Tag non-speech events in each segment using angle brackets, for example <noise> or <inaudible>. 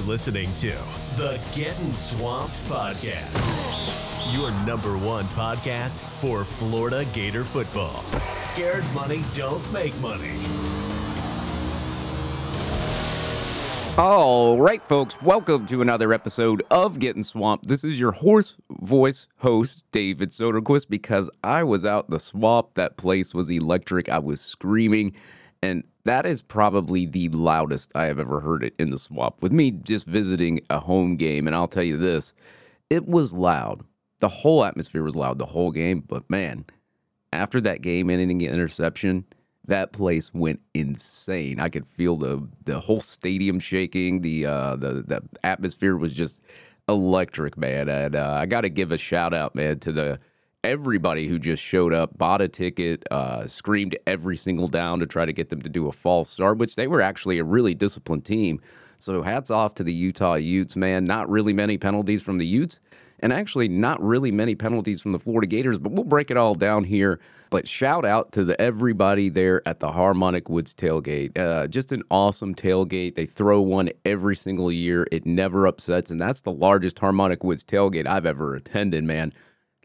You're listening to the Getting Swamped Podcast, your number one podcast for Florida Gator football. Scared money don't make money. All right, folks, welcome to another episode of Getting Swamped. This is your hoarse voice host, David Soderquist, because I was out the swamp. That place was electric. I was screaming, and that is probably the loudest I have ever heard it in the swamp. With me just visiting a home game, and I'll tell you this it was loud. The whole atmosphere was loud the whole game, but man, after that game ending interception, that place went insane. I could feel the the whole stadium shaking. The uh, the the atmosphere was just electric, man. And uh, I got to give a shout out, man, to the everybody who just showed up, bought a ticket, uh, screamed every single down to try to get them to do a false start, which they were actually a really disciplined team. So hats off to the Utah Utes, man. Not really many penalties from the Utes and actually not really many penalties from the Florida Gators, but we'll break it all down here. But shout out to the everybody there at the Harmonic Woods tailgate. Uh, just an awesome tailgate. They throw one every single year. It never upsets, and that's the largest Harmonic Woods tailgate I've ever attended, man.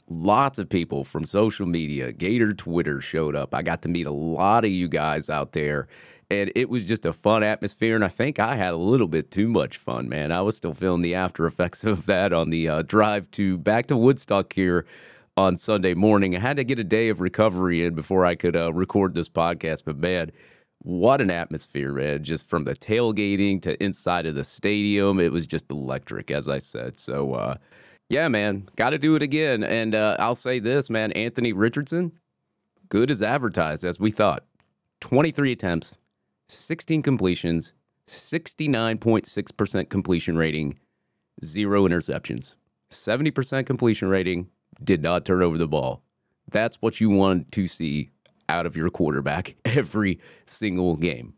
Lots of people from social media, Gator Twitter showed up. I got to meet a lot of you guys out there and it was just a fun atmosphere. And I think I had a little bit too much fun, man. I was still feeling the after effects <laughs> of that on the uh, drive to back to Woodstock here on Sunday morning. I had to get a day of recovery in before I could uh, record this podcast, but man. What an atmosphere, man. Just from the tailgating to inside of the stadium. It was just electric, as I said. So, uh, yeah, man, got to do it again. And uh, I'll say this, man Anthony Richardson, good as advertised, as we thought. 23 attempts, 16 completions, 69.6% completion rating, zero interceptions. 70% completion rating, did not turn over the ball. That's what you want to see out of your quarterback <laughs> every single game.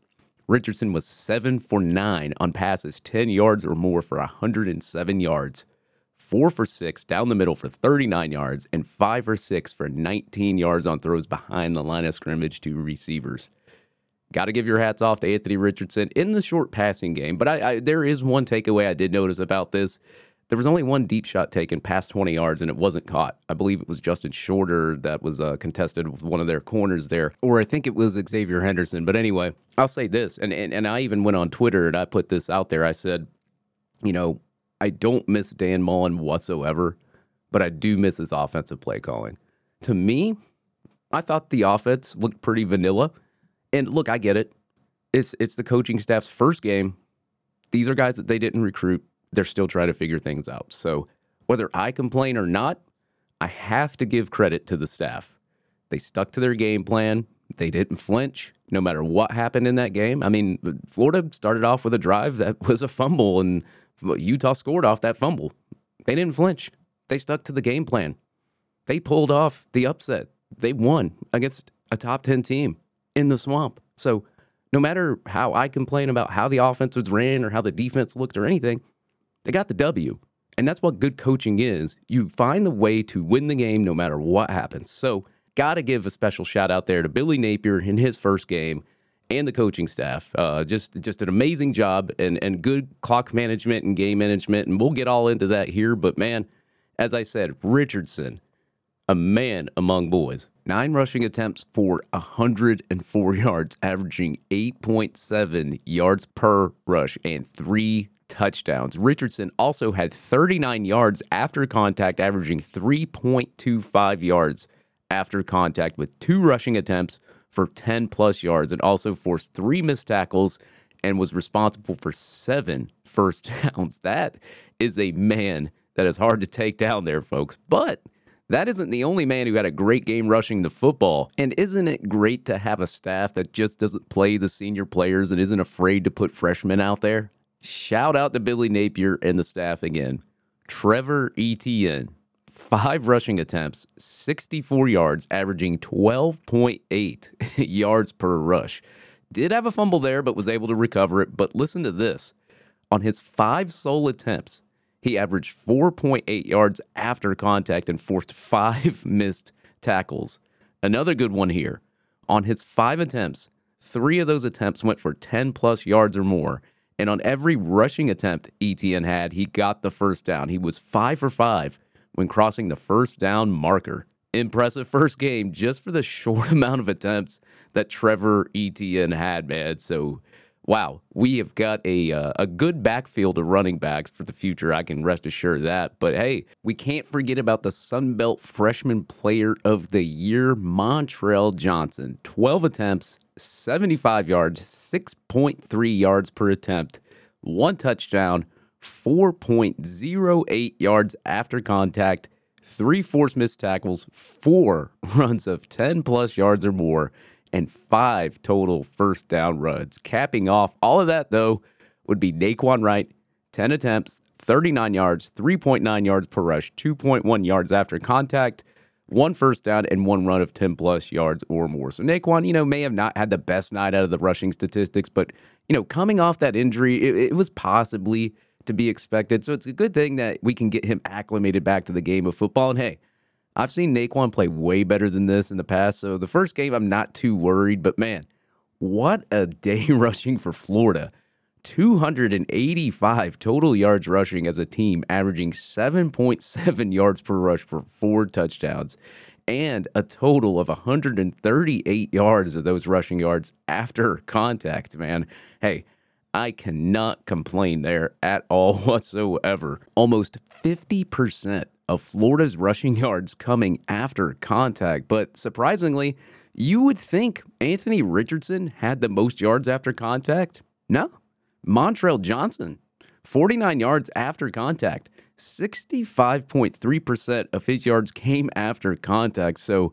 Richardson was 7 for 9 on passes 10 yards or more for 107 yards, 4 for 6 down the middle for 39 yards, and 5 for 6 for 19 yards on throws behind the line of scrimmage to receivers. Got to give your hats off to Anthony Richardson in the short passing game. But I, I, there is one takeaway I did notice about this. There was only one deep shot taken past 20 yards, and it wasn't caught. I believe it was Justin Shorter that was uh, contested with one of their corners there, or I think it was Xzavier Henderson. But anyway, I'll say this, and, and, and I even went on Twitter and I put this out there. I said, you know, I don't miss Dan Mullen whatsoever, but I do miss his offensive play calling. To me, I thought the offense looked pretty vanilla. And look, I get it. It's it's the coaching staff's first game. These are guys that they didn't recruit. They're still trying to figure things out. So whether I complain or not, I have to give credit to the staff. They stuck to their game plan. They didn't flinch no matter what happened in that game. I mean, Florida started off with a drive that <laughs> was a fumble, and Utah scored off that fumble. They didn't flinch. They stuck to the game plan. They pulled off the upset. They won against a top 10 team in the swamp. So no matter how I complain about how the offense was ran or how the defense looked or anything, they got the W. And that's what good coaching is. You find the way to win the game no matter what happens. So, got to give a special shout out there to Billy Napier in his first game and the coaching staff. Uh, just just an amazing job and, and good clock management and game management. And we'll get all into that here. But man, as I said, Richardson, a man among boys. Nine rushing attempts for 104 <laughs> yards, averaging 8.7 yards per rush and three touchdowns. Richardson also had 39 yards after contact, averaging 3.25 yards after contact with two rushing attempts for 10 plus yards and also forced three missed tackles and was responsible for seven <laughs> first downs. That is a man that is hard to take down there, folks. But that isn't the only man who had a great game rushing the football. And isn't it great to have a staff that just doesn't play the senior players and isn't afraid to put freshmen out there? Shout out to Billy Napier and the staff again. Trevor Etienne, five rushing attempts, 64 yards, averaging 12.8 <laughs> yards per rush. Did have a fumble there, but was able to recover it. But listen to this on his five sole attempts, he averaged 4.8 yards after contact and forced five <laughs> missed tackles. Another good one here. On his five attempts, three of those attempts went for 10 plus yards or more, And on every rushing attempt Etienne had, he got the first down. He was five for five when crossing the first down marker. Impressive first game just for the <laughs> short amount of attempts that Trevor Etienne had, man. So wow, we have got a uh, a good backfield of running backs for the future. I can rest assured that. But hey, we can't forget about the Sun Belt Freshman Player of the Year, Montrell Johnson. 12 attempts, 75 yards, 6.3 yards per attempt, one touchdown, 4.08 yards after contact, three forced missed tackles, four <laughs> runs of 10 plus yards or more and five total first down runs. Capping off all of that, though, would be Nay'Quan Wright, 10 attempts, 39 yards, 3.9 yards per rush, 2.1 yards after contact, one first down, and one run of 10 plus yards or more. So Nay'Quan, you know, may have not had the best night out of the rushing statistics, but, you know, coming off that injury, it, it was possibly to be expected. So it's a good thing that we can get him acclimated back to the game of football. And hey, I've seen Nay'Quan play way better than this in the past. So the first game, I'm not too worried. But man, what a day <laughs> rushing for Florida. 285 total yards rushing as a team, averaging 7.7 yards per rush for four touchdowns, and a total of 138 yards of those rushing yards after contact, man. Hey, I cannot complain there at all <laughs> whatsoever. Almost 50% of Florida's rushing yards coming after contact. But surprisingly, you would think Anthony Richardson had the most yards after contact. No. Montrell Johnson, 49 yards after contact. 65.3% of his yards came after contact. So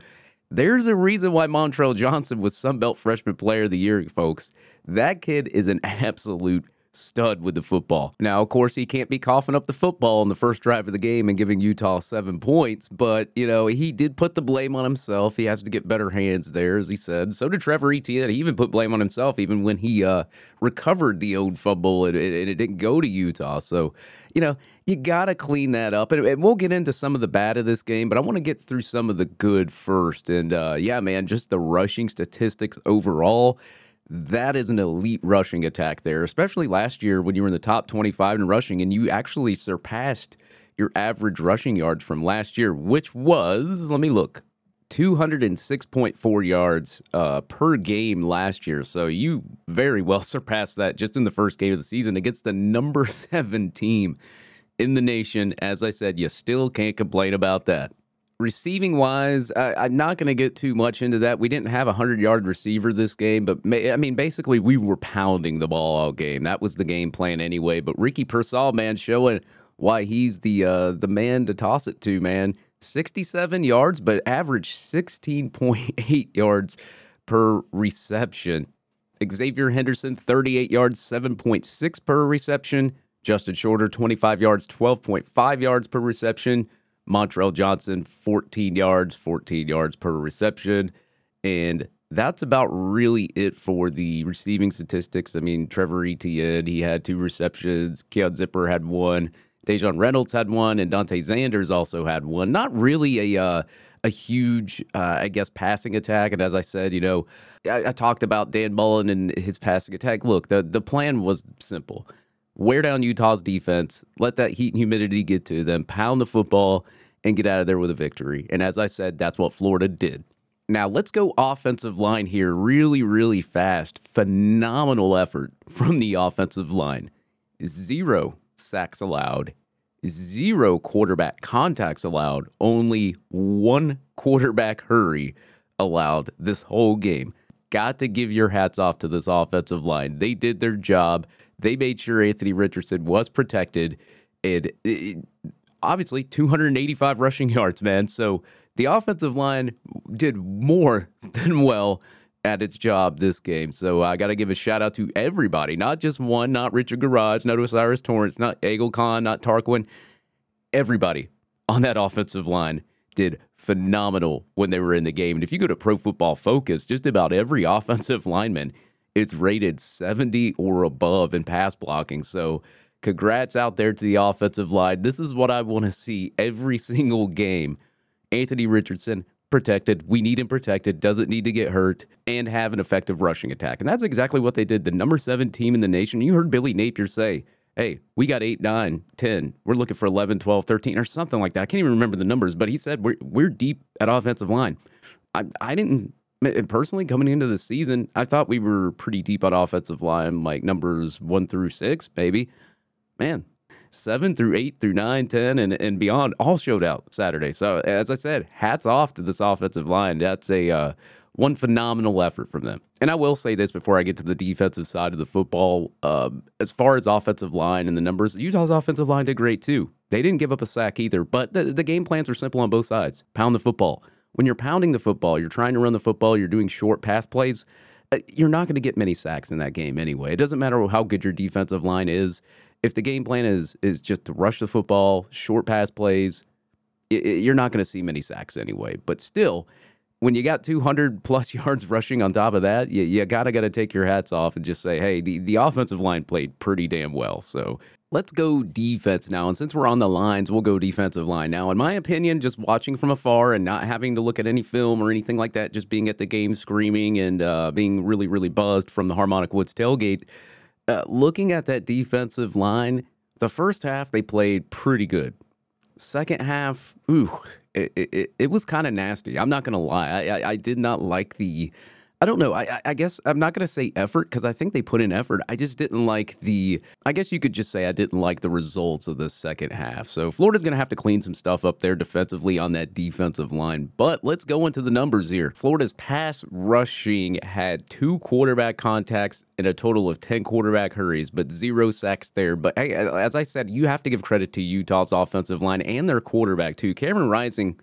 there's a reason why Montrell Johnson was Sunbelt Freshman Player of the Year, folks. That kid is an <laughs> absolute stud with the football. Now, of course, he can't be coughing up the football in the first drive of the game and giving Utah seven points, but, you know, he did put the blame on himself. He has to get better hands there, as he said. So did Trevor Etienne. He even put blame on himself, even when he uh, recovered the old fumble and it, it didn't go to Utah. So, you know, you got to clean that up. And, and, we'll get into some of the bad of this game, but I want to get through some of the good first. And uh, yeah, man, just the rushing statistics overall that is an elite rushing attack there, especially last year when you were in the top 25 in rushing and you actually surpassed your average rushing yards from last year, which was, let me look, 206.4 yards uh, per game last year. So you very well <laughs> surpassed that just in the first game of the season against the number <laughs> seven team in the nation. As I said, you still can't complain about that. Receiving wise, I, am not going to get too much into that. We didn't have a 100 yard receiver this game, but I mean, basically, we were pounding the ball all game. That was the game plan anyway. But Ricky Pearsall, man, showing why he's the uh, the man to toss it to, man. 67 yards, but average 16.8 <laughs> yards per reception. Xzavier Henderson, 38 yards, 7.6 per reception. Justin Shorter, 25 yards, 12.5 yards per reception. Montrell Johnson, 14 yards, 14 yards per reception. And that's about really it for the receiving statistics. I mean, Trevor Etienne, he had two receptions. Keon Zipper had one. Daejon Reynolds had one, and Dante Zanders also had one. Not really a uh, a huge, uh, I guess, passing attack. And as I said, you know, I, I talked about Dan Mullen and his passing attack. Look, the the plan was simple wear down Utah's defense, let that heat and humidity get to them, pound the football, and get out of there with a victory. And as I said, that's what Florida did. Now, let's go offensive line here really, really fast. Phenomenal effort from the offensive line. Zero sacks allowed, zero quarterback contacts allowed, only one quarterback hurry allowed this whole game. Got to give your hats off to this offensive line. They did their job. They made sure Anthony Richardson was protected. And it, obviously 285 rushing yards, man. So the offensive line did more <laughs> than well at its job this game. So I got to give a shout out to everybody, not just one, not Richard Gouraige, not O'Cyrus Torrence, not Eguakun, not Tarquin. Everybody on that offensive line did phenomenal when they were in the game. And if you go to Pro Football Focus, just about every <laughs> offensive lineman it's rated 70 or above in pass blocking. So, congrats out there to the offensive line. This is what I want to see every <laughs> single game. Anthony Richardson protected. We need him protected, doesn't need to get hurt, and have an effective rushing attack. And that's exactly what they did. The number seven team in the nation. You heard Billy Napier say, hey, we got 8, 9, 10. We're looking for 11, 12, 13, or something like that. I can't even remember the numbers, but he said we're, we're deep at offensive line. I, I didn't, personally, coming into the season, I thought we were pretty deep on offensive line, like numbers one through six, maybe. Man, seven through eight through nine, 10, and, and beyond all showed out Saturday. So, as I said, hats off to this offensive line. That's a uh, one phenomenal effort from them. And I will say this before I get to the defensive side of the football. Um, as far as offensive line and the numbers, Utah's offensive line did great too. They didn't give up a sack either, but the, the game plans were simple on both sides. Pound the football. When you're pounding the football, you're trying to run the football, you're doing short pass plays, uh, you're not going to get many sacks in that game anyway. It doesn't matter how good your defensive line is if the game plan is is just to rush the football, short pass plays, you're not going to see many sacks anyway. But still, when you got 200 <laughs> plus yards rushing on top of that, you, you gotta gotta take your hats off and just say, hey, the, the offensive line played pretty damn well. So let's go defense now. And since we're on the lines, we'll go defensive line now. In my opinion, just watching from afar and not having to look at any film or anything like that, just being at the game screaming and uh, being really really buzzed from the Harmonic Woods tailgate uh, looking at that defensive line, the first half they played pretty good. Second half, ooh, it, it, it was kind of nasty. I'm not gonna lie. I, I, I did not like the I don't know. I, I guess I'm not going to say effort because I think they put in effort. I just didn't like the, I guess you could just say I didn't like the results of the second half. So Florida's going to have to clean some stuff up there defensively on that defensive line. But let's go into the numbers here. Florida's pass rushing had two quarterback contacts and a total of 10 quarterback hurries, but zero sacks there. But as I said, you have to give credit to Utah's offensive line and their quarterback too. Cameron Rising,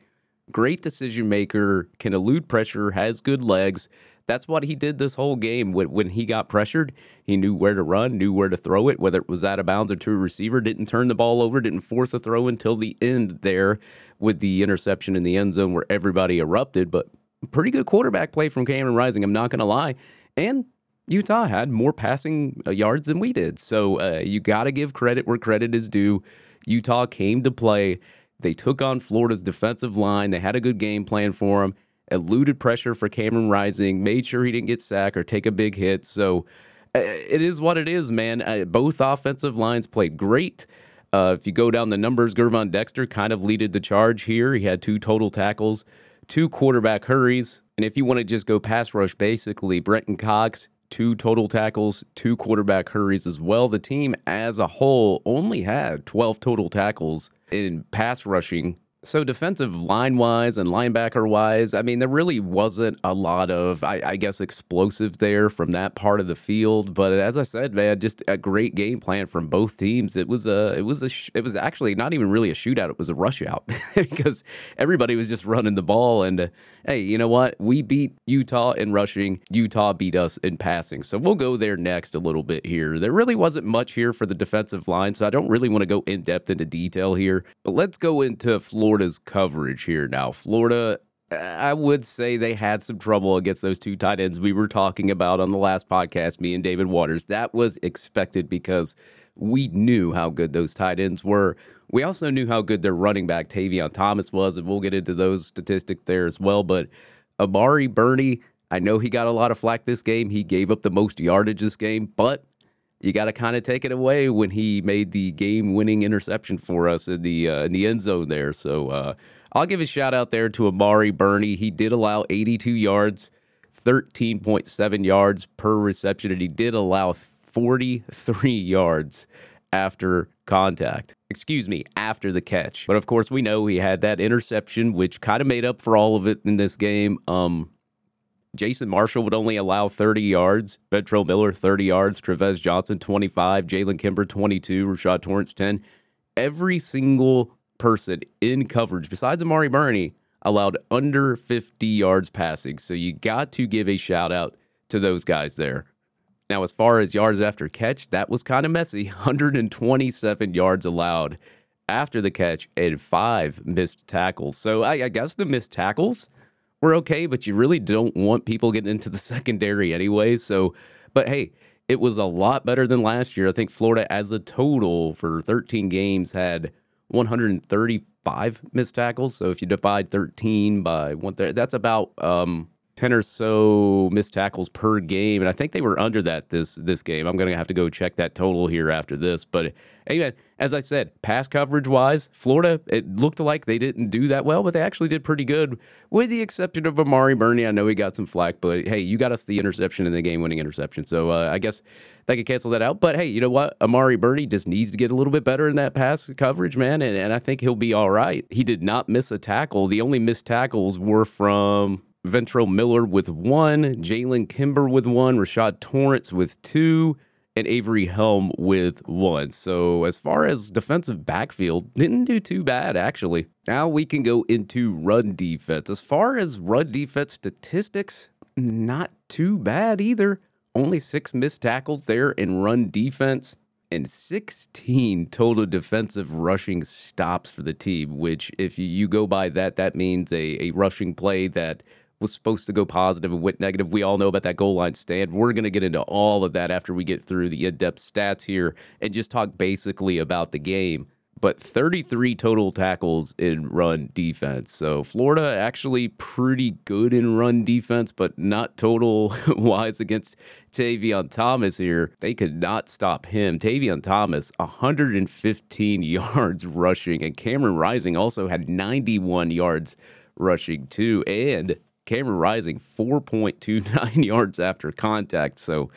great decision maker, can elude pressure, has good legs that's what he did this whole game. When, when he got pressured, he knew where to run, knew where to throw it, whether it was out of bounds or to a receiver, didn't turn the ball over, didn't force a throw until the end there with the interception in the end zone where everybody erupted. But pretty good quarterback play from Cameron Rising, I'm not going to lie. And Utah had more passing uh, yards than we did. So uh, you got to give credit where credit is due. Utah came to play. They took on Florida's defensive line. They had a good game plan for them eluded pressure for Cameron Rising, made sure he didn't get sacked or take a big hit. So uh, it is what it is, man. Uh, both offensive lines played great. Uh, if you go down the numbers, Gervon Dexter kind of leaded the charge here. He had two total tackles, two quarterback hurries. And if you want to just go pass rush, basically, Brenton Cox, two total tackles, two quarterback hurries as well. The team as a whole only had 12 total tackles in pass rushing so defensive line wise and linebacker wise, I mean, there really wasn't a lot of, I, I, guess, explosive there from that part of the field. But as I said, man, just a great game plan from both teams. It was a, it was a, it was actually not even really a shootout. It was a rush out <laughs> because everybody was just running the ball. And uh, hey, you know what? We beat Utah in rushing. Utah beat us in passing. So we'll go there next a little bit here. There really wasn't much here for the defensive line, so I don't really want to go in depth into detail here. But let's go into Florida's coverage here now. Florida I would say they had some trouble against those two tight ends we were talking about on the last podcast, me and David Waters. That was expected because we knew how good those tight ends were. We also knew how good their running back, Tavion Thomas, was, and we'll get into those statistics there as well. But Amari Burney, I know he got a lot of flack this game. He gave up the most yardage this game, but you got to kind of take it away when he made the game-winning interception for us in the uh, in the end zone there. So uh, I'll give a shout out there to Amari Burney. He did allow 82 yards, 13.7 yards per reception, and he did allow 43 <laughs> yards after contact. Excuse me, after the catch. But of course, we know he had that interception, which kind of made up for all of it in this game. Um, Jason Marshall would only allow 30 yards. Ventrell Miller, 30 yards. Trevez Johnson, 25. Jalen Kimber, 22. Rashad Torrence, 10. Every single person in coverage, besides Amari Burney, allowed under 50 yards passing. So you got to give a shout out to those guys there. Now, as far as yards after catch, that was kind of messy. <laughs> 127 yards allowed after the catch and five missed tackles. So I, I, guess the missed tackles were okay, but you really don't want people getting into the <laughs> secondary anyway. So, but hey, it was a lot better than last year. I think Florida, as a total for 13 games, had 135 missed tackles. So if you divide 13 by one, that's about um, 10 or so missed tackles per game. And I think they were under that this this game. I'm going to have to go check that total here after this. But anyway, as I said, pass coverage wise, Florida, it looked like they didn't do that well, but they actually did pretty good, with the exception of Amari Burney. I know he got some flack, but hey, you got us the interception and the game winning interception. So uh, I guess they could cancel that out. But hey, you know what? Amari Burney just needs to get a little bit better in that pass coverage, man. And, and I think he'll be all right. He did not miss a tackle. The only missed tackles were from Ventrell Miller with one, Jalen Kimber with one, Rashad Torrence with two, and Avery Helm with one. So, as far as defensive backfield, didn't do too bad, actually. Now we can go into run defense. As far as run defense statistics, not too bad either. Only six missed tackles there in run defense and 16 total defensive rushing stops for the team, which, if you go by that, that means a, a rushing play that was supposed to go positive and went negative. We all know about that goal line stand. We're going to get into all of that after we get through the in depth stats here and just talk basically about the game. But 33 total tackles in run defense. So Florida actually pretty good in run defense, but not total <laughs> wise against Tavion Thomas here. They could not stop him. Tavion Thomas, 115 <laughs> yards rushing, and Cameron Rising also had 91 yards rushing too. And Cameron Rising 4.29 <laughs> yards after contact. So,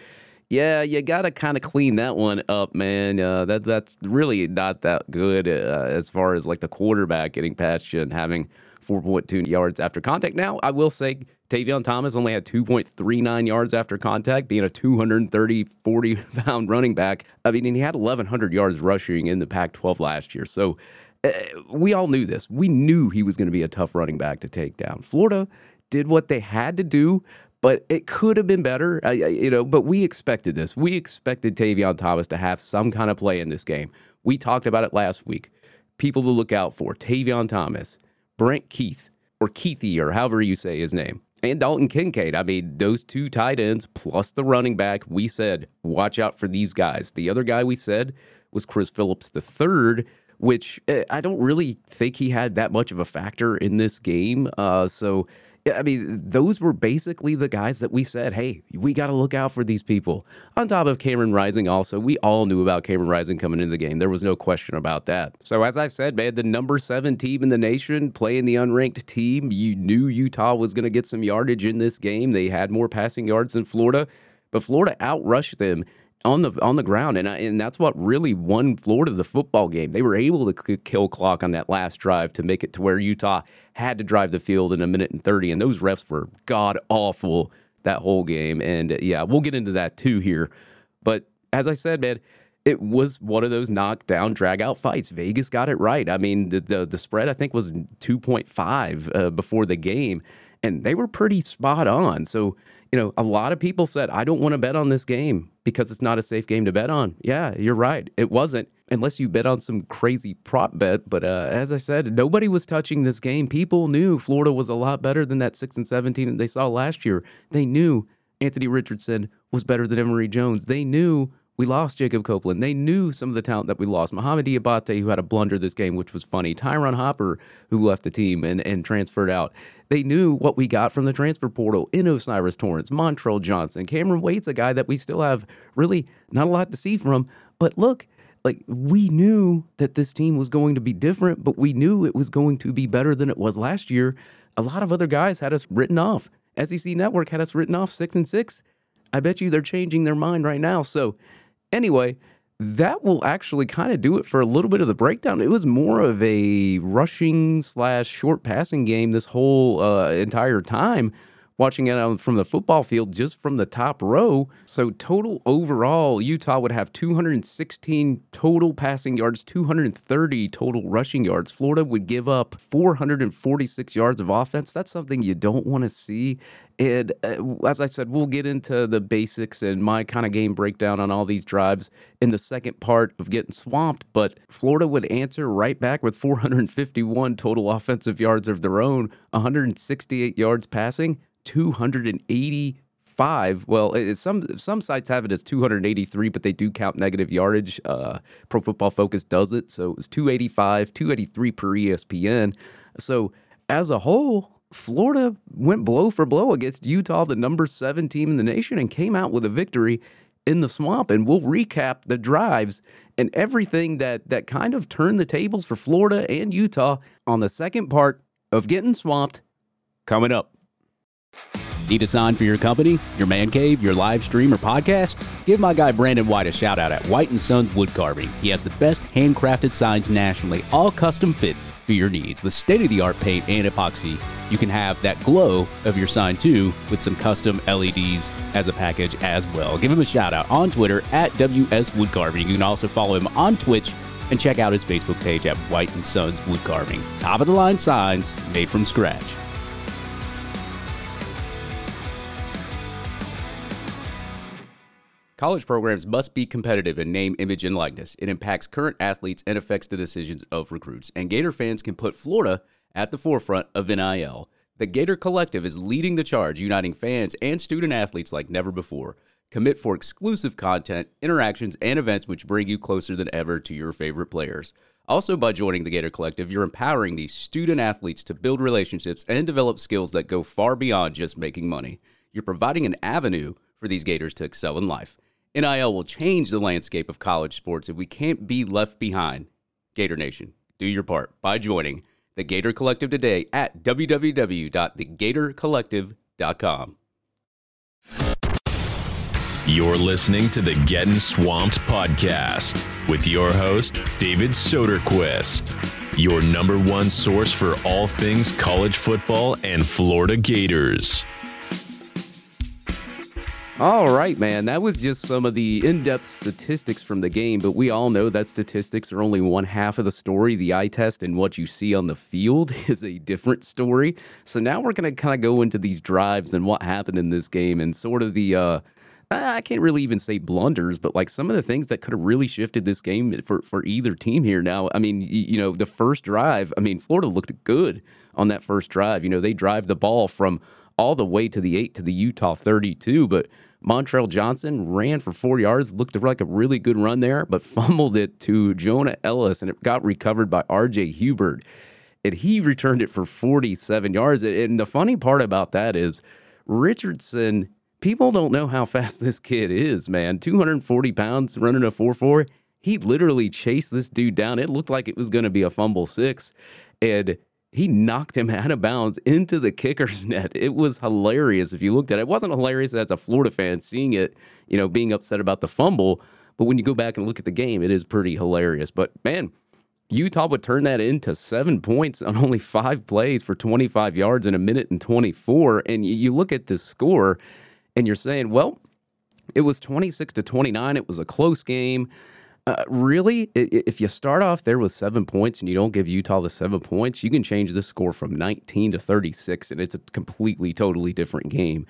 yeah, you got to kind of clean that one up, man. Uh, that that's really not that good uh, as far as like the quarterback getting past you and having 4.2 yards after contact. Now, I will say Tavion Thomas only had 2.39 yards after contact, being a 230, 40 pound running back. I mean, and he had 1,100 yards rushing in the Pac 12 last year. So, uh, we all knew this. We knew he was going to be a tough running back to take down. Florida did what they had to do, but it could have been better. I, you know, but we expected this. We expected Tavion Thomas to have some kind of play in this game. We talked about it last week. People to look out for: Tavion Thomas, Brent Keith, or Keithy, or however you say his name, and Dalton Kincaid. I mean, those two tight ends plus the running back. We said, watch out for these guys. The other guy we said was Chris Phillips the third which eh, I don't really think he had that much of a factor in this game. Uh, so I mean, those were basically the guys that we said, hey, we got to look out for these people. On top of Cameron Rising, also, we all knew about Cameron Rising coming into the game. There was no question about that. So, as I said, man, the number seven team in the nation playing the unranked team, you knew Utah was going to get some yardage in this game. They had more passing yards than Florida, but Florida outrushed them on the on the ground, and I, and that's what really won Florida the football game. They were able to kill clock on that last drive to make it to where Utah had to drive the field in a minute and thirty, and those refs were god awful that whole game. And uh, yeah, we'll get into that too here. But as I said, man, it was one of those knockdown, drag out fights. Vegas got it right. I mean, the the, the spread I think was two point five uh, before the game, and they were pretty spot on. So you know, a lot of people said, I don't want to bet on this game because it's not a safe game to bet on. Yeah, you're right. It wasn't, unless you bet on some crazy prop bet. But uh, as I said, nobody was touching this game. People knew Florida was a lot better than that 6 and 17 that they saw last year. They knew Anthony Richardson was better than Emory Jones. They knew we lost Jacob Copeland. They knew some of the talent that we lost. Mohamoud Diabate, who had a blunder this game, which was funny. Ty'Ron Hopper, who left the team and, and transferred out. They knew what we got from the transfer portal in O'Cyrus Torrence, Montrell Johnson. Cameron Wate's a guy that we still have really not a lot to see from. But look, like we knew that this team was going to be different, but we knew it was going to be better than it was last year. A lot of other guys had us written off. SEC Network had us written off six and six. I bet you they're changing their mind right now. So Anyway, that will actually kind of do it for a little bit of the breakdown. It was more of a rushing slash short passing game this whole uh, entire time. Watching it from the football field, just from the top row. So, total overall, Utah would have 216 total passing yards, 230 total rushing yards. Florida would give up 446 yards of offense. That's something you don't want to see and uh, as I said, we'll get into the basics and my kind of game breakdown on all these drives in the second part of getting swamped. But Florida would answer right back with 451 total offensive yards of their own, 168 yards passing, 280 285. Well, some some sites have it as 283, but they do count negative yardage. Uh, Pro Football Focus does it, so it was 285, 283 per ESPN. So as a whole, Florida went blow for blow against Utah, the number seven team in the nation, and came out with a victory in the swamp. And we'll recap the drives and everything that that kind of turned the tables for Florida and Utah on the second part of getting swamped coming up. Need a sign for your company, your man cave, your live stream, or podcast? Give my guy Brandon White a shout out at White and Sons Wood Carving. He has the best handcrafted signs nationally, all custom fit for your needs. With state of the art paint and epoxy, you can have that glow of your sign too with some custom LEDs as a package as well. Give him a shout out on Twitter at WS Wood Carving. You can also follow him on Twitch and check out his Facebook page at White and Sons Wood Carving. Top of the line signs made from scratch. College programs must be competitive in name, image, and likeness. It impacts current athletes and affects the decisions of recruits. And Gator fans can put Florida at the forefront of NIL. The Gator Collective is leading the charge, uniting fans and student athletes like never before. Commit for exclusive content, interactions, and events which bring you closer than ever to your favorite players. Also, by joining the Gator Collective, you're empowering these student athletes to build relationships and develop skills that go far beyond just making money. You're providing an avenue for these Gators to excel in life. NIL will change the landscape of college sports and we can't be left behind. Gator Nation, do your part by joining the Gator Collective today at www.thegatorcollective.com. You're listening to the Getting Swamped podcast with your host, David Soderquist, your number one source for all things college football and Florida Gators. All right, man. That was just some of the in depth statistics from the game, but we all know that statistics are only one half of the story. The eye test and what you see on the field <laughs> is a different story. So now we're going to kind of go into these drives and what happened in this game and sort of the, uh, I can't really even say blunders, but like some of the things that could have really shifted this game for, for either team here. Now, I mean, you, know, the first drive, I mean, Florida looked good on that first drive. You know, they drive the ball from all the way to the eight to the Utah 32, but Montrell Johnson ran for four yards, looked like a really good run there, but <laughs> fumbled it to Jonah Elliss, and it got recovered by R.J. Hubert. And he returned it for 47 yards. And the funny part about that is Richardson, people don't know how <laughs> fast this kid is, man. 240 pounds running a 4 4. He literally chased this dude down. It looked like it was going to be a fumble six. And he knocked him <laughs> out of bounds into the kicker's <laughs> net. It was hilarious if you looked at it. It wasn't hilarious as a Florida fan seeing it, you know, being upset about the fumble. But when you go back and look at the game, it is pretty hilarious. But man, Utah would turn that into seven points on <laughs> only five plays for 25 yards in a minute and 24. And you look at the score and you're saying, well, it was 26 to 29. It was a close game. Uh, really, if you start off there with seven points and you don't give Utah the seven points, you can change the score from 19 to 36, and it's a completely, totally different game.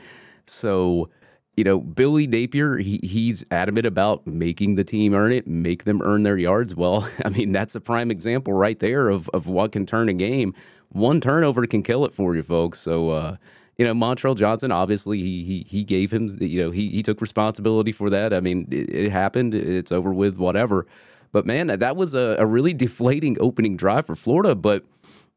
So, you know, Billy Napier, he, he's adamant about making the team earn it, make them earn their yards. Well, <laughs> I mean, that's a prime example right there of, of what can turn a game. One turnover can kill it for you, folks. So, uh, you know, Montrell Johnson, obviously, he he he gave him, you know, he he took responsibility for that. I mean, it, it happened. It's over with. Whatever. But man, that was a, a really deflating opening drive for Florida. But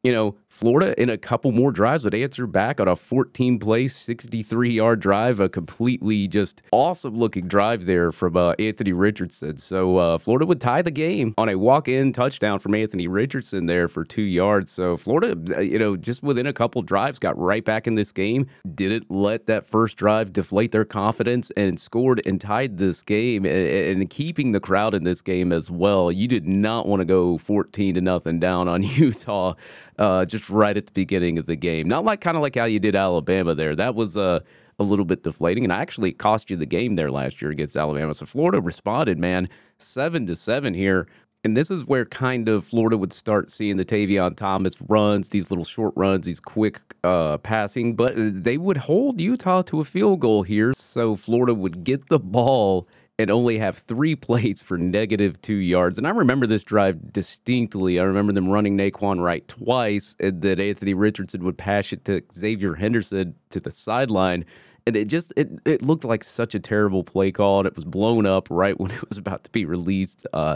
you know, Florida in a couple more drives would answer back on a 14 play, 63 yard drive, a completely just awesome looking drive there from uh, Anthony Richardson. So uh, Florida would tie the game on a walk in touchdown from Anthony Richardson there for two yards. So Florida, uh, you know, just within a couple drives got right back in this game, didn't let that first drive deflate their confidence and scored and tied this game and, and keeping the crowd in this game as well. You did not want to go 14 to nothing down on <laughs> Utah uh, just right at the beginning of the game. Not like kind of like how you did Alabama there. That was uh, a little bit deflating, and actually cost you the game there last year against Alabama. So Florida responded, man, seven to seven here. And this is where kind of Florida would start seeing the Tavion Thomas runs, these little short runs, these quick uh, passing, but they would hold Utah to a field goal here. So Florida would get the ball and only have three <laughs> plays for negative two yards. And I remember this drive distinctly. I remember them running Nay'Quan Wright twice, and that Anthony Richardson would pass it to Xzavier Henderson to the sideline. and it just it, it looked like such a terrible play call, and it was blown up <laughs> right when it was about to be released. Uh,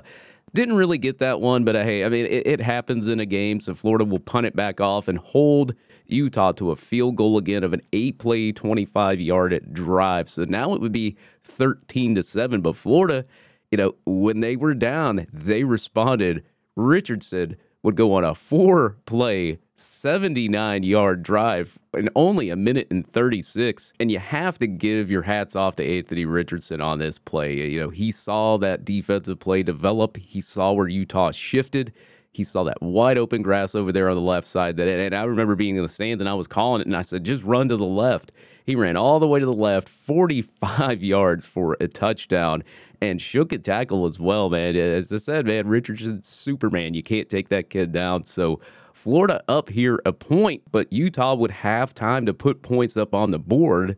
didn't really get that one, but uh, hey, I mean, it, it happens in a game, so Florida will punt it back off and hold Utah to a field goal again of an eight play, 25 yard drive. So now it would be 13 to 7. But Florida, you know, when they were down, they responded. Richardson would go on a four play, 79 yard drive in only a minute and 36. And you have to give your hats off to Anthony Richardson on this play. You know, he saw that defensive play develop, he saw where Utah shifted. He saw that wide open grass over there on the left side. That and I remember being in the stands and I was calling it and I said, just run to the left. He ran all the way to the left, 45 <laughs> yards for a touchdown and shook a tackle as well, man. As I said, man, Richardson's Superman. You can't take that kid down. So Florida up here a point, but Utah would have time to put points up on the board.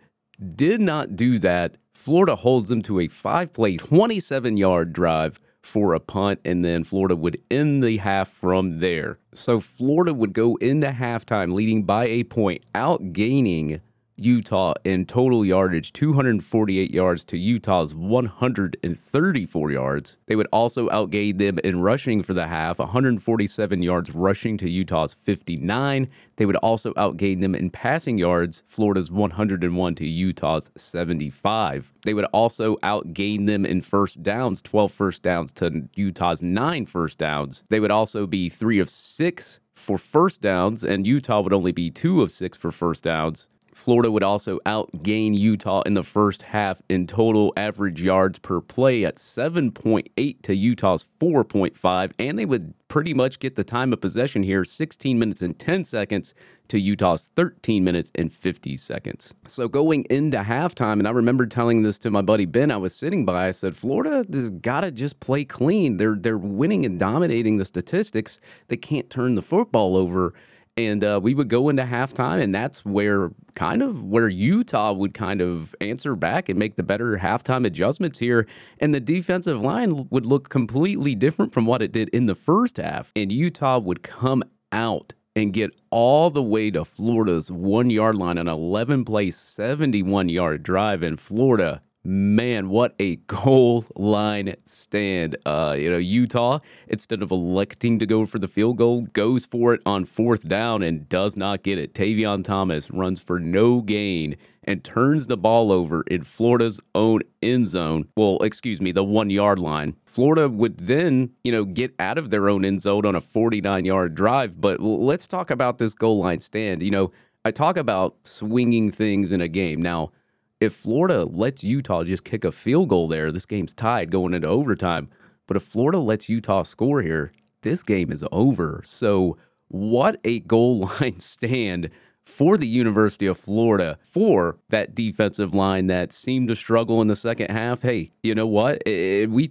Did not do that. Florida holds them to a five play, 27 yard drive for a punt, and then Florida would end the half from there. So Florida would go into halftime leading by a point, outgaining Utah in total yardage, 248 yards to Utah's 134 yards. They would also outgain them in rushing for the half, 147 yards rushing to Utah's 59. They would also outgain them in passing yards, Florida's 101 to Utah's 75. They would also outgain them in first downs, 12 first downs to Utah's 9 first downs. They would also be 3 of 6 for first downs, and Utah would only be two of six for first downs. Florida would also outgain Utah in the first half in total average yards per play at 7.8 to Utah's 4.5, and they would pretty much get the time of possession here 16 minutes and 10 seconds to Utah's 13 minutes and 50 seconds. So going into halftime, and I remember telling this to my buddy Ben, I was sitting by, I said, Florida has got to just play clean. They're, they're winning and dominating the statistics. They can't turn the football over and uh, we would go into halftime, and that's where kind of where Utah would kind of answer back and make the better halftime adjustments here. And the defensive line would look completely different from what it did in the first half. And Utah would come out and get all the way to Florida's one yard line, on an 11 play, 71 yard drive. in Florida Man, what a goal line stand. Uh, you know, Utah, instead of electing to go for the field goal, goes for it on fourth down and does not get it. Tavion Thomas runs for no gain and turns the ball over in Florida's own end zone. Well, excuse me, the one yard line. Florida would then, you know, get out of their own end zone on a 49 yard drive. But let's talk about this goal line stand. You know, I talk about swinging things in a game. Now, if Florida lets Utah just kick a field goal there, this game's tied going into overtime. But if Florida lets Utah score here, this game is over. So, what a goal <laughs> line stand for the University of Florida for that defensive line that seemed to struggle in the second half. Hey, you know what? It, we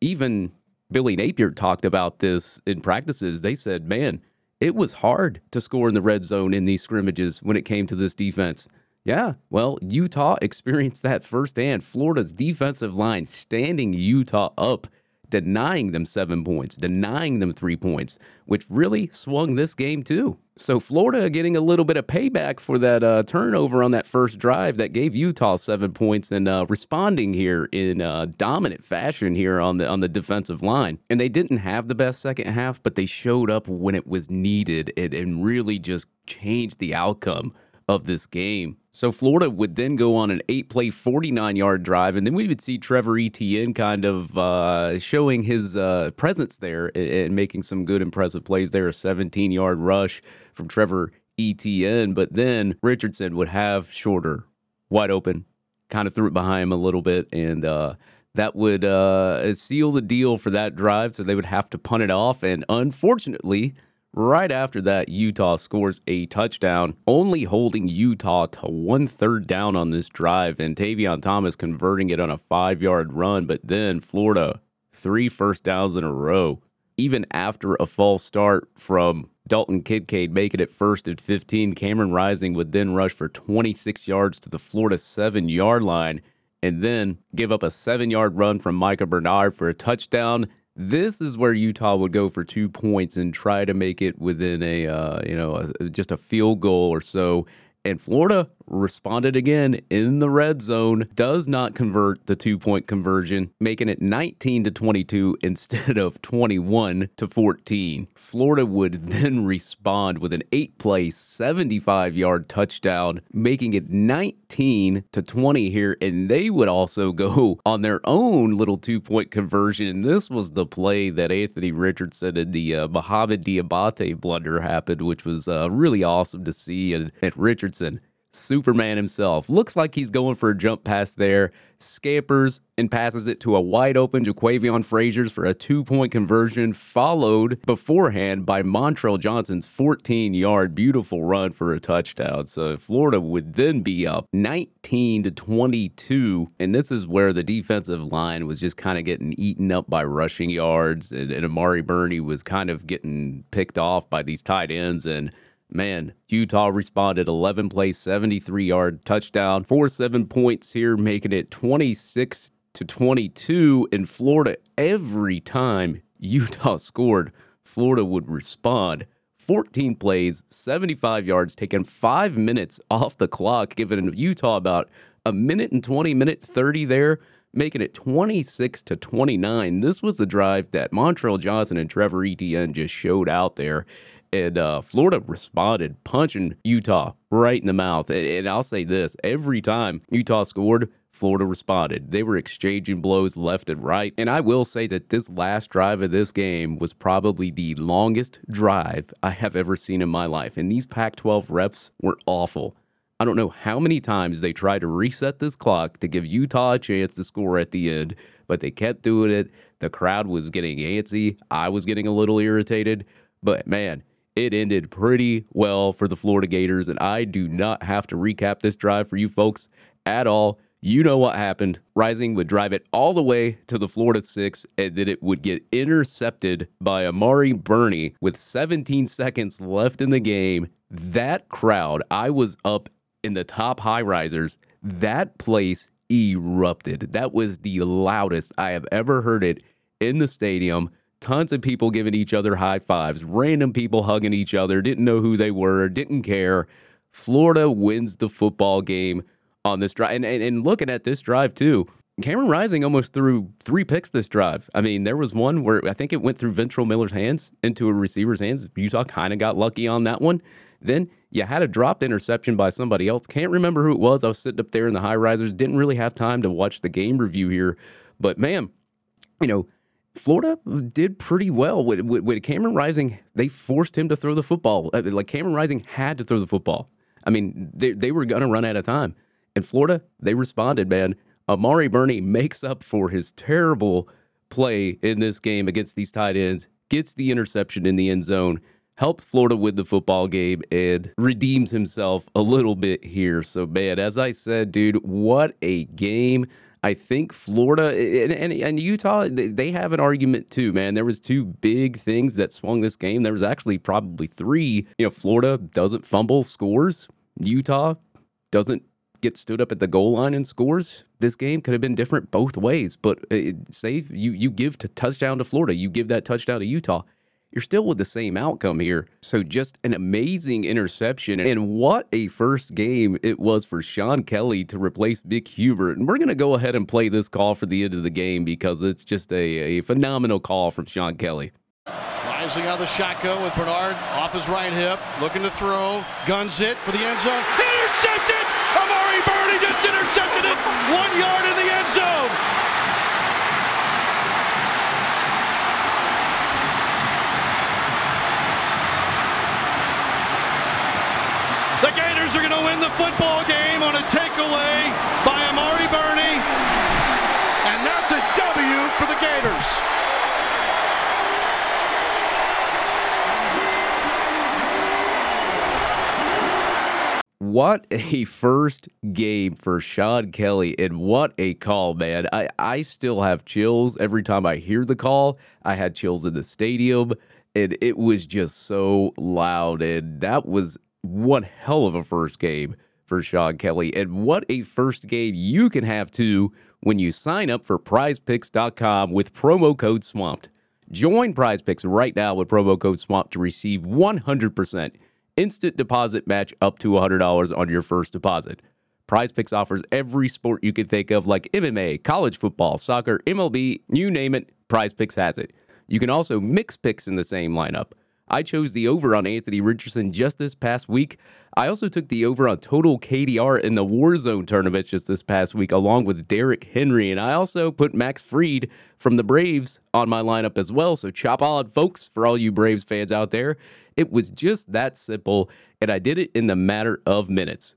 even Billy Napier talked about this in practices. They said, "Man, it was hard to score in the red zone in these scrimmages when it came to this defense." Yeah, well, Utah <laughs> experienced that firsthand. Florida's defensive line standing Utah up, denying them seven points, denying them three points, which really swung this game too. So Florida getting a little bit of payback for that uh, turnover on that first drive that gave Utah seven points and uh, responding here in uh, dominant fashion here on the on the defensive line. And they didn't have the best second half, but they showed up when it was needed and, and really just changed the outcome of this game. So Florida would then go on an eight play, 49 yard drive, and then we would see Trevor Etienne kind of uh, showing his uh, presence there and, making some good, impressive plays there. A 17 yard rush from Trevor Etienne, but then Richardson would have shorter, wide open, kind of threw it behind him a little bit, and uh, that would uh, seal the deal for that drive. So they would have to punt it off, and unfortunately, Right after that, Utah scores a touchdown, only holding Utah to one third down on this drive, and Tavion Thomas converting it on a five yard run. But then Florida, three first downs in a row. Even after a false start from Dalton Kincaid making it first at 15, Cameron Rising would then rush for 26 yards to the Florida seven yard line and then give up a seven yard run from Micah Bernard for a touchdown. This is where Utah would go for two points and try to make it within a uh, you know a, just a field goal or so. And Florida responded again in the red zone, does not convert the two point conversion, making it 19 to 22 <laughs> instead of 21 to 14. Florida would <laughs> then respond with an eight play, 75 yard touchdown, making it 19 to 20 here. And they would also <laughs> go on their own little two point conversion. And This was the play that Anthony Richardson and the uh, Mohamoud Diabate blunder happened, which was uh, really awesome to see. And, and Richardson, Superman himself, looks like he's going for a jump pass there, scampers and passes it to a wide open Jaquavion Fraziars for a two point conversion, followed beforehand by Montrell Johnson's 14 yard beautiful run for a touchdown. So Florida would then be up 19 to 22. And this is where the defensive line was just kind of getting eaten up by rushing yards, and, and Amari Burney was kind of getting picked off by these tight ends. And Man, Utah responded 11 plays, 73 yard touchdown, four seven points here, making it 26 to 22 in Florida. Every time Utah <laughs> scored, Florida would respond. 14 plays, 75 yards, taking five minutes off the clock, giving Utah about a minute and 20, minute 30 there, making it 26 to 29. This was the drive that Montrell Johnson and Trevor Etienne just showed out there. And uh, Florida responded, punching Utah right in the mouth. And, and I'll say this every time Utah scored, Florida responded. They were exchanging blows left and right. And I will say that this last drive of this game was probably the longest drive I have ever seen in my life. And these Pac 12 reps were awful. I don't know how many times they tried to reset this clock to give Utah a chance to score at the end, but they kept doing it. The crowd was getting antsy. I was getting a little irritated. But man, it ended pretty well for the Florida Gators, and I do not have to recap this drive for you folks at all. You know what happened. Rising would drive it all the way to the Florida six, and then it would get intercepted by Amari Burney with 17 seconds left in the game. That crowd, I was up in the top high risers. That place erupted. That was the loudest I have ever heard it in the stadium tons of people giving each other high fives, random people hugging each other, didn't know who they were, didn't care. Florida wins the football game on this drive. And, and, and looking at this drive, too, Cameron Rising almost threw three picks this drive. I mean, there was one where I think it went through Ventrell Miller's hands into a receiver's hands. Utah kind of got lucky on that one. Then you had a dropped interception by somebody else. Can't remember who it was. I was sitting up there in the high risers. Didn't really have time to watch the game review here. But man, you know, Florida did pretty well with, with, with, Cameron Rising. They forced him to throw the football. Uh, like Cameron Rising had to throw the football. I mean, they, they were going to run out of time. And Florida, they responded, man. Amari Burney makes up for his terrible play in this game against these tight ends, gets the interception in the end zone, helps Florida win the football game, and redeems himself a little bit here. So, man, as I said, dude, what a game. I think Florida and, and, and, Utah they have an argument too, man. There was two big things that swung this game. There was actually probably three. You know, Florida doesn't fumble, scores. Utah doesn't get stood up at the goal line and scores. This game could have been different both ways. But uh, say you you give to touchdown to Florida, you give that touchdown to Utah you're still with the same outcome here. So just an amazing interception. And what a first game it was for Sean Kelly to replace Mick Hubert. And we're going to go ahead and play this call for the end of the game because it's just a, a phenomenal call from Sean Kelly. Rising out of the shotgun with Bernard off his right hip, looking to throw, guns it for the end zone. Intercepted! Amari Burney just intercepted it one yard in the end zone. are going to win the football game on a takeaway by Amari Burney. And that's a W for the Gators. What a first game for Sean Kelly, and what a call, man. I, I still have chills every time I hear the call. I had chills in the stadium, and it was just so loud. And that was one hell of a first game for Sean Kelly. And what a first game you can have too when you sign up for prizepicks.com with promo code SWAMPED. Join prizepicks right now with promo code SWAMP to receive 100% instant deposit match up to $100 on your first deposit. PrizePicks offers every sport you could think of, like MMA, college football, soccer, MLB, you name it, PrizePicks has it. You can also mix picks in the same lineup. I chose the over on Anthony Richardson just this past week. I also took the over on total KDR in the Warzone tournaments just this past week, along with Derrick Henry. And I also put Max Fried from the Braves on my lineup as well. So chop on, folks, for all you Braves fans out there. It was just that simple, and I did it in the matter of minutes.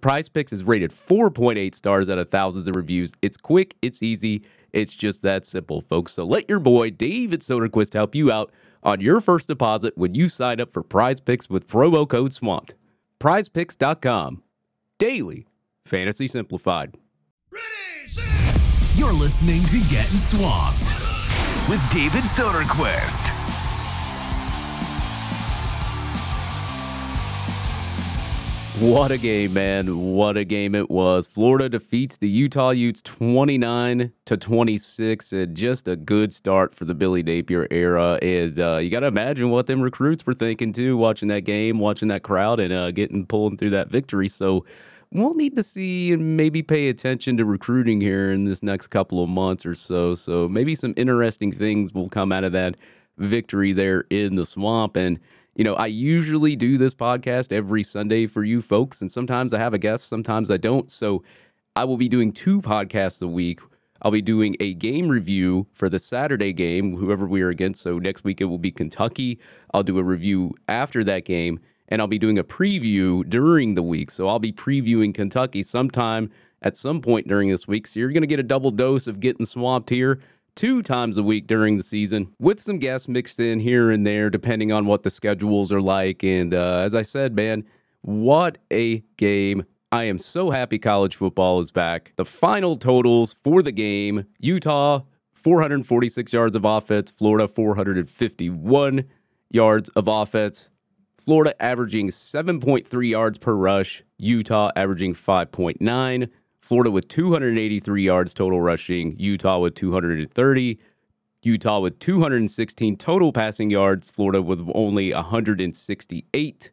Prize Picks is rated 4.8 stars out of thousands of reviews. It's quick, it's easy, it's just that simple, folks. So let your boy David Soderquist help you out on your first deposit when you sign up for Prize Picks with promo code SWAMPED. PrizePicks.com. Daily Fantasy Simplified. You're listening to Getting Swamped with David Soderquist. What a game, man. What a game it was. Florida defeats the Utah Utes 29 to 26 and just a good start for the Billy Napier era. And uh, you got to imagine what them recruits were thinking too, watching that game, watching that crowd, and uh, getting pulling through that victory. So we'll need to see and maybe pay attention to recruiting here in this next couple of months or so. So maybe some interesting things will come out of that victory there in the swamp. And you know, I usually do this podcast every Sunday for you folks, and sometimes I have a guest, sometimes I don't. So I will be doing two podcasts a week. I'll be doing a game review for the Saturday game, whoever we are against. So next week it will be Kentucky. I'll do a review after that game, and I'll be doing a preview during the week. So I'll be previewing Kentucky sometime at some point during this week. So you're going to get a double dose of getting swamped here two times a week during the season with some guests mixed in here and there, depending on what the schedules are like. And uh, as I said, man, what a game. I am so happy college football is back. The final totals for the game Utah, 446 yards of offense, Florida, 451 yards of offense. Florida averaging 7.3 yards per rush, Utah averaging 5.9. Florida with 283 yards total rushing, Utah with 230, Utah with 216 total passing yards, Florida with only 168.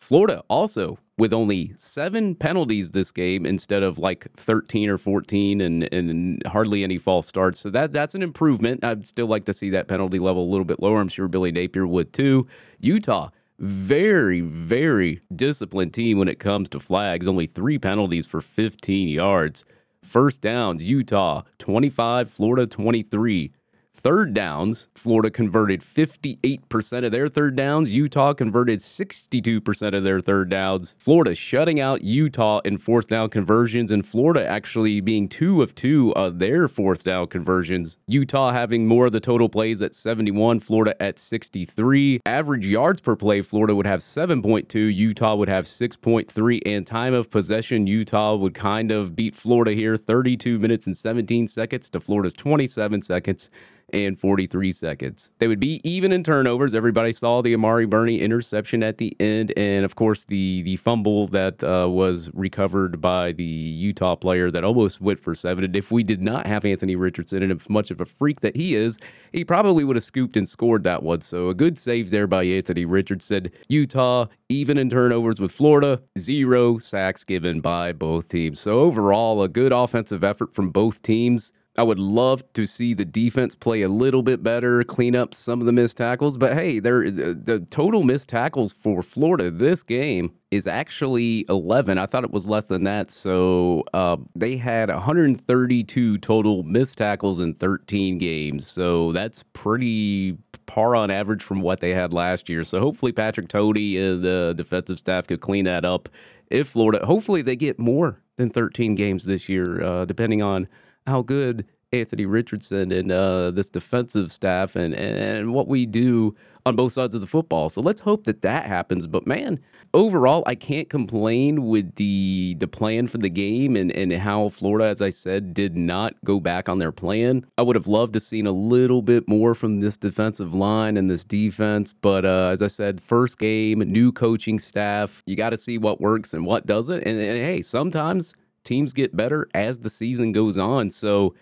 Florida also with only seven penalties this game instead of like 13 or 14 and, and hardly any false starts. So that that's an improvement. I'd still like to see that penalty level a little bit lower. I'm sure Billy Napier would too. Utah very, very disciplined team when it comes to flags. Only three penalties for 15 yards. First downs, Utah 25, Florida 23. Third downs, Florida converted 58% of their third downs. Utah converted 62% of their third downs. Florida shutting out Utah in fourth down conversions, and Florida actually being two of two of their fourth down conversions. Utah having more of the total plays at 71, Florida at 63. Average yards per play, Florida would have 7.2, Utah would have 6.3, and time of possession, Utah would kind of beat Florida here 32 minutes and 17 seconds to Florida's 27 seconds and 43 seconds. They would be even in turnovers. Everybody saw the Amari Burney interception at the end, and of course the the fumble that uh, was recovered by the Utah player that almost went for seven. And if we did not have Anthony Richardson, and if much of a freak that he is, he probably would have scooped and scored that one. So a good save there by Anthony Richardson. Utah even in turnovers with Florida, zero sacks given by both teams. So overall, a good offensive effort from both teams. I would love to see the defense play a little bit better, clean up some of the missed tackles. But hey, there the total missed tackles for Florida this game is actually 11. I thought it was less than that. So uh, they had 132 total missed tackles in 13 games. So that's pretty par on average from what they had last year. So hopefully Patrick Toney and the defensive staff could clean that up. If Florida, hopefully they get more than 13 games this year, uh, depending on how good Anthony Richardson and uh, this defensive staff and, and what we do on both sides of the football. So let's hope that that happens. But man, overall, I can't complain with the the plan for the game and, and how Florida, as I said, did not go back on their plan. I would have loved to seen a little bit more from this defensive line and this defense. But uh, as I said, first game, new coaching staff, you got to see what works and what doesn't. And, and hey, sometimes teams get better as the season goes on. So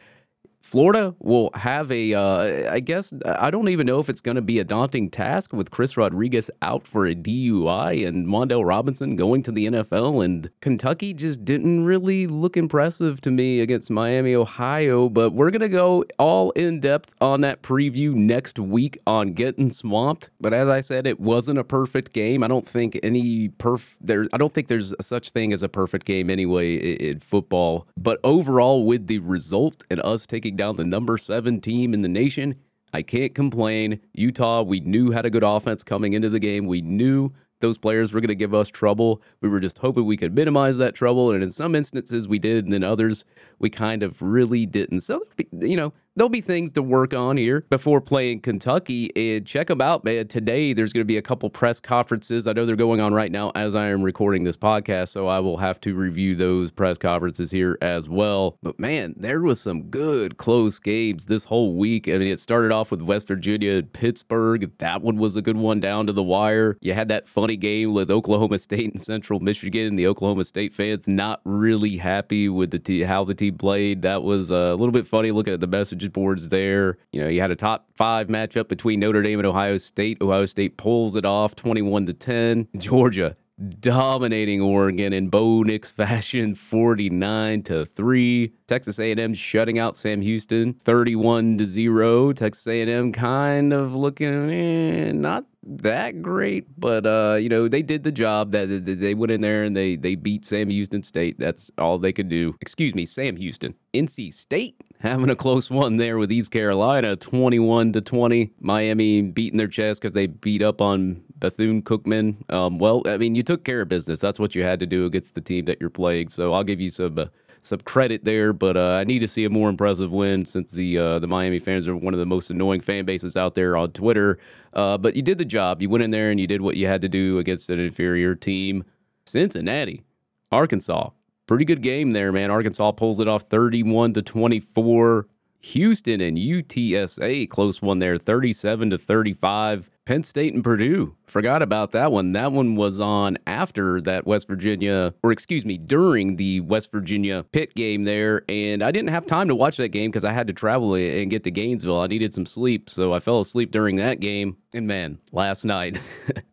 Florida will have a, uh, I guess, I don't even know if it's going to be a daunting task with Chris Rodriguez out for a DUI and Wan'Dale Robinson going to the NFL. And Kentucky just didn't really look impressive to me against Miami, Ohio. But we're going to go all in depth on that preview next week on Getting Swamped. But as I said, it wasn't a perfect game. I don't think any perf there. I don't think there's such thing as a perfect game anyway in, in football. But overall, with the result and us taking down the number seven team in the nation. I can't complain. Utah, we knew had a good offense coming into the game. We knew those players were going to give us trouble. We were just hoping we could minimize that trouble. And in some instances, we did. And then others, we kind of really didn't. So, you know, there'll be things to work on here before playing Kentucky. And check them out, man. Today, there's going to be a couple press conferences. I know they're going on right now as I am recording this podcast, so I will have to review those press conferences here as well. But man, there was some good close games this whole week. I mean, it started off with West Virginia and Pittsburgh. That one was a good one down to the wire. You had that funny game with Oklahoma <laughs> State and Central Michigan. The Oklahoma State fans not really happy with the t- how the team played. That was a little bit funny looking at the messages message boards there. You know, you had a top five matchup between Notre Dame and Ohio State. Ohio State pulls it off 21 to 10. Georgia dominating Oregon in Bo Nix <laughs> fashion 49 to 3. Texas A&M shutting out Sam Houston 31 to 0. Texas A&M kind of looking eh, not that great, but uh, you know, they did the job that they went in there and they they beat Sam Houston State. That's all they could do. Excuse me, Sam Houston. NC State having a close one there with East Carolina 21 to 20. Miami beating their chest cuz they beat up on Bethune Cookman. Um, well, I mean, you took care of business. That's what you had to do against the team that you're playing. So I'll give you some uh, some credit there. But uh, I need to see a more impressive win since the uh, the Miami fans are one of the most annoying fan bases out there on Twitter. Uh, but you did the job. You went in there and you did what you had to do against an inferior team. Cincinnati, Arkansas, pretty good game there, man. Arkansas pulls it off 31 to 24. Houston and UTSA close one there, 37 to 35. Penn State and Purdue. Forgot about that one. That one was on after that West Virginia, or excuse me, during the West Virginia Pitt game there. And I didn't have time to watch that game because I had to travel and get to Gainesville. I needed some sleep. So I fell asleep during that game. And man, last night,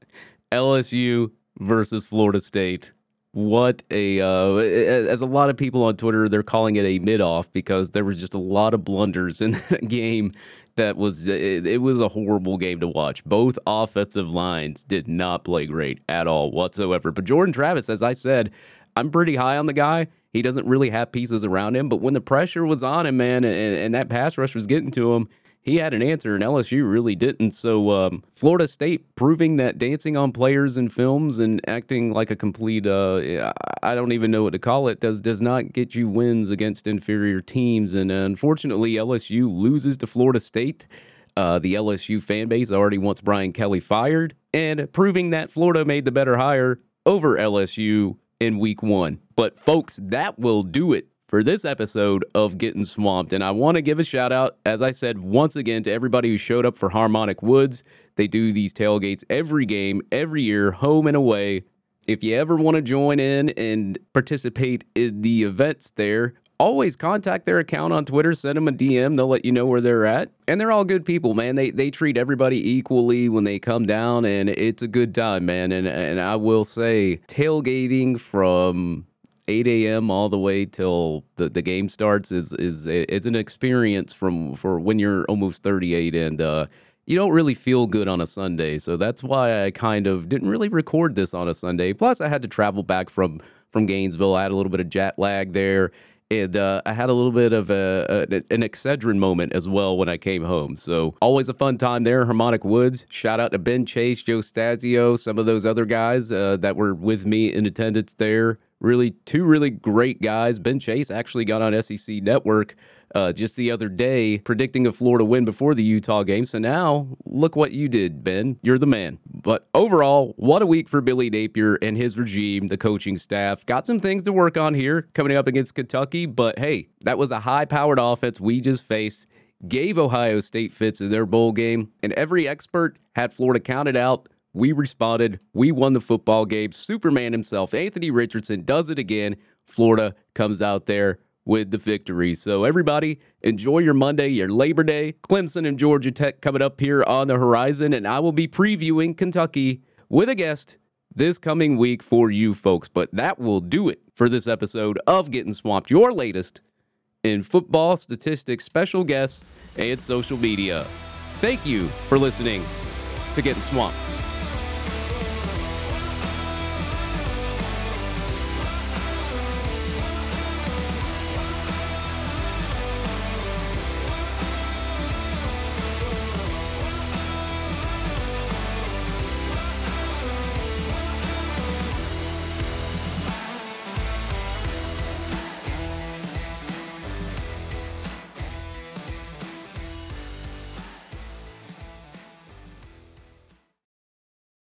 <laughs> LSU versus Florida State what a uh, as a lot of people on Twitter they're calling it a mid off because there was just a lot of blunders in <laughs> that game that was it, it, was a horrible game to watch. Both offensive lines did not play great at all whatsoever. But Jordan Travis, as I said, I'm pretty high on the guy. He doesn't really have pieces around him, but when the pressure was on him, man, and, and that pass rush was getting to him, he had an answer, and LSU really didn't. So um, Florida State proving that dancing on players in films and acting like a complete uh, I don't even know what to call it does does not get you wins against inferior teams. And uh, unfortunately, LSU loses to Florida State. Uh, the LSU fan base already wants Brian Kelly fired, and proving that Florida made the better hire over LSU in week one. But folks, that will do it for this episode of Getting Swamped. And I want to give a shout out, as I said, once again to everybody who showed up for Harmonic Woods. They do these tailgates every game, every year, home and away. If you ever want to join in and participate in the events there, always contact their account on Twitter, send them a DM, they'll let you know where they're at. And they're all good people, man. They they treat everybody equally when they come down and it's a good time, man. And and I will say tailgating from 8 a.m. all the way till the, the game starts is is is an experience from for when you're almost 38 and uh, you don't really feel good on a Sunday. So that's why I kind of didn't really record this on a Sunday. Plus, I had to travel back from from Gainesville. I had a little bit of jet lag there. And uh, I had a little bit of a, a, an Excedrin moment as well when I came home. So always a fun time there, Harmonic Woods. Shout out to Ben Chase, Joe Stasio, some of those other guys uh, that were with me in attendance there. Really, two really great guys. Ben Chase actually got on SEC Network uh, just the other day predicting a Florida win before the Utah game. So now look what you did, Ben. You're the man. But overall, what a week for Billy Napier and his regime, the coaching staff. Got some things to work on here coming up against Kentucky, but hey, that was a high powered offense we just faced. Gave Ohio State fits in their bowl game, and every expert had Florida counted out we responded. We won the football game. Superman himself, Anthony Richardson, does it again. Florida comes out there with the victory. So, everybody, enjoy your Monday, your Labor Day. Clemson and Georgia Tech coming up here on the horizon, and I will be previewing Kentucky with a guest this coming week for you folks. But that will do it for this episode of Getting Swamped, your latest in football statistics, special guests, and social media. Thank you for listening to Getting Swamped.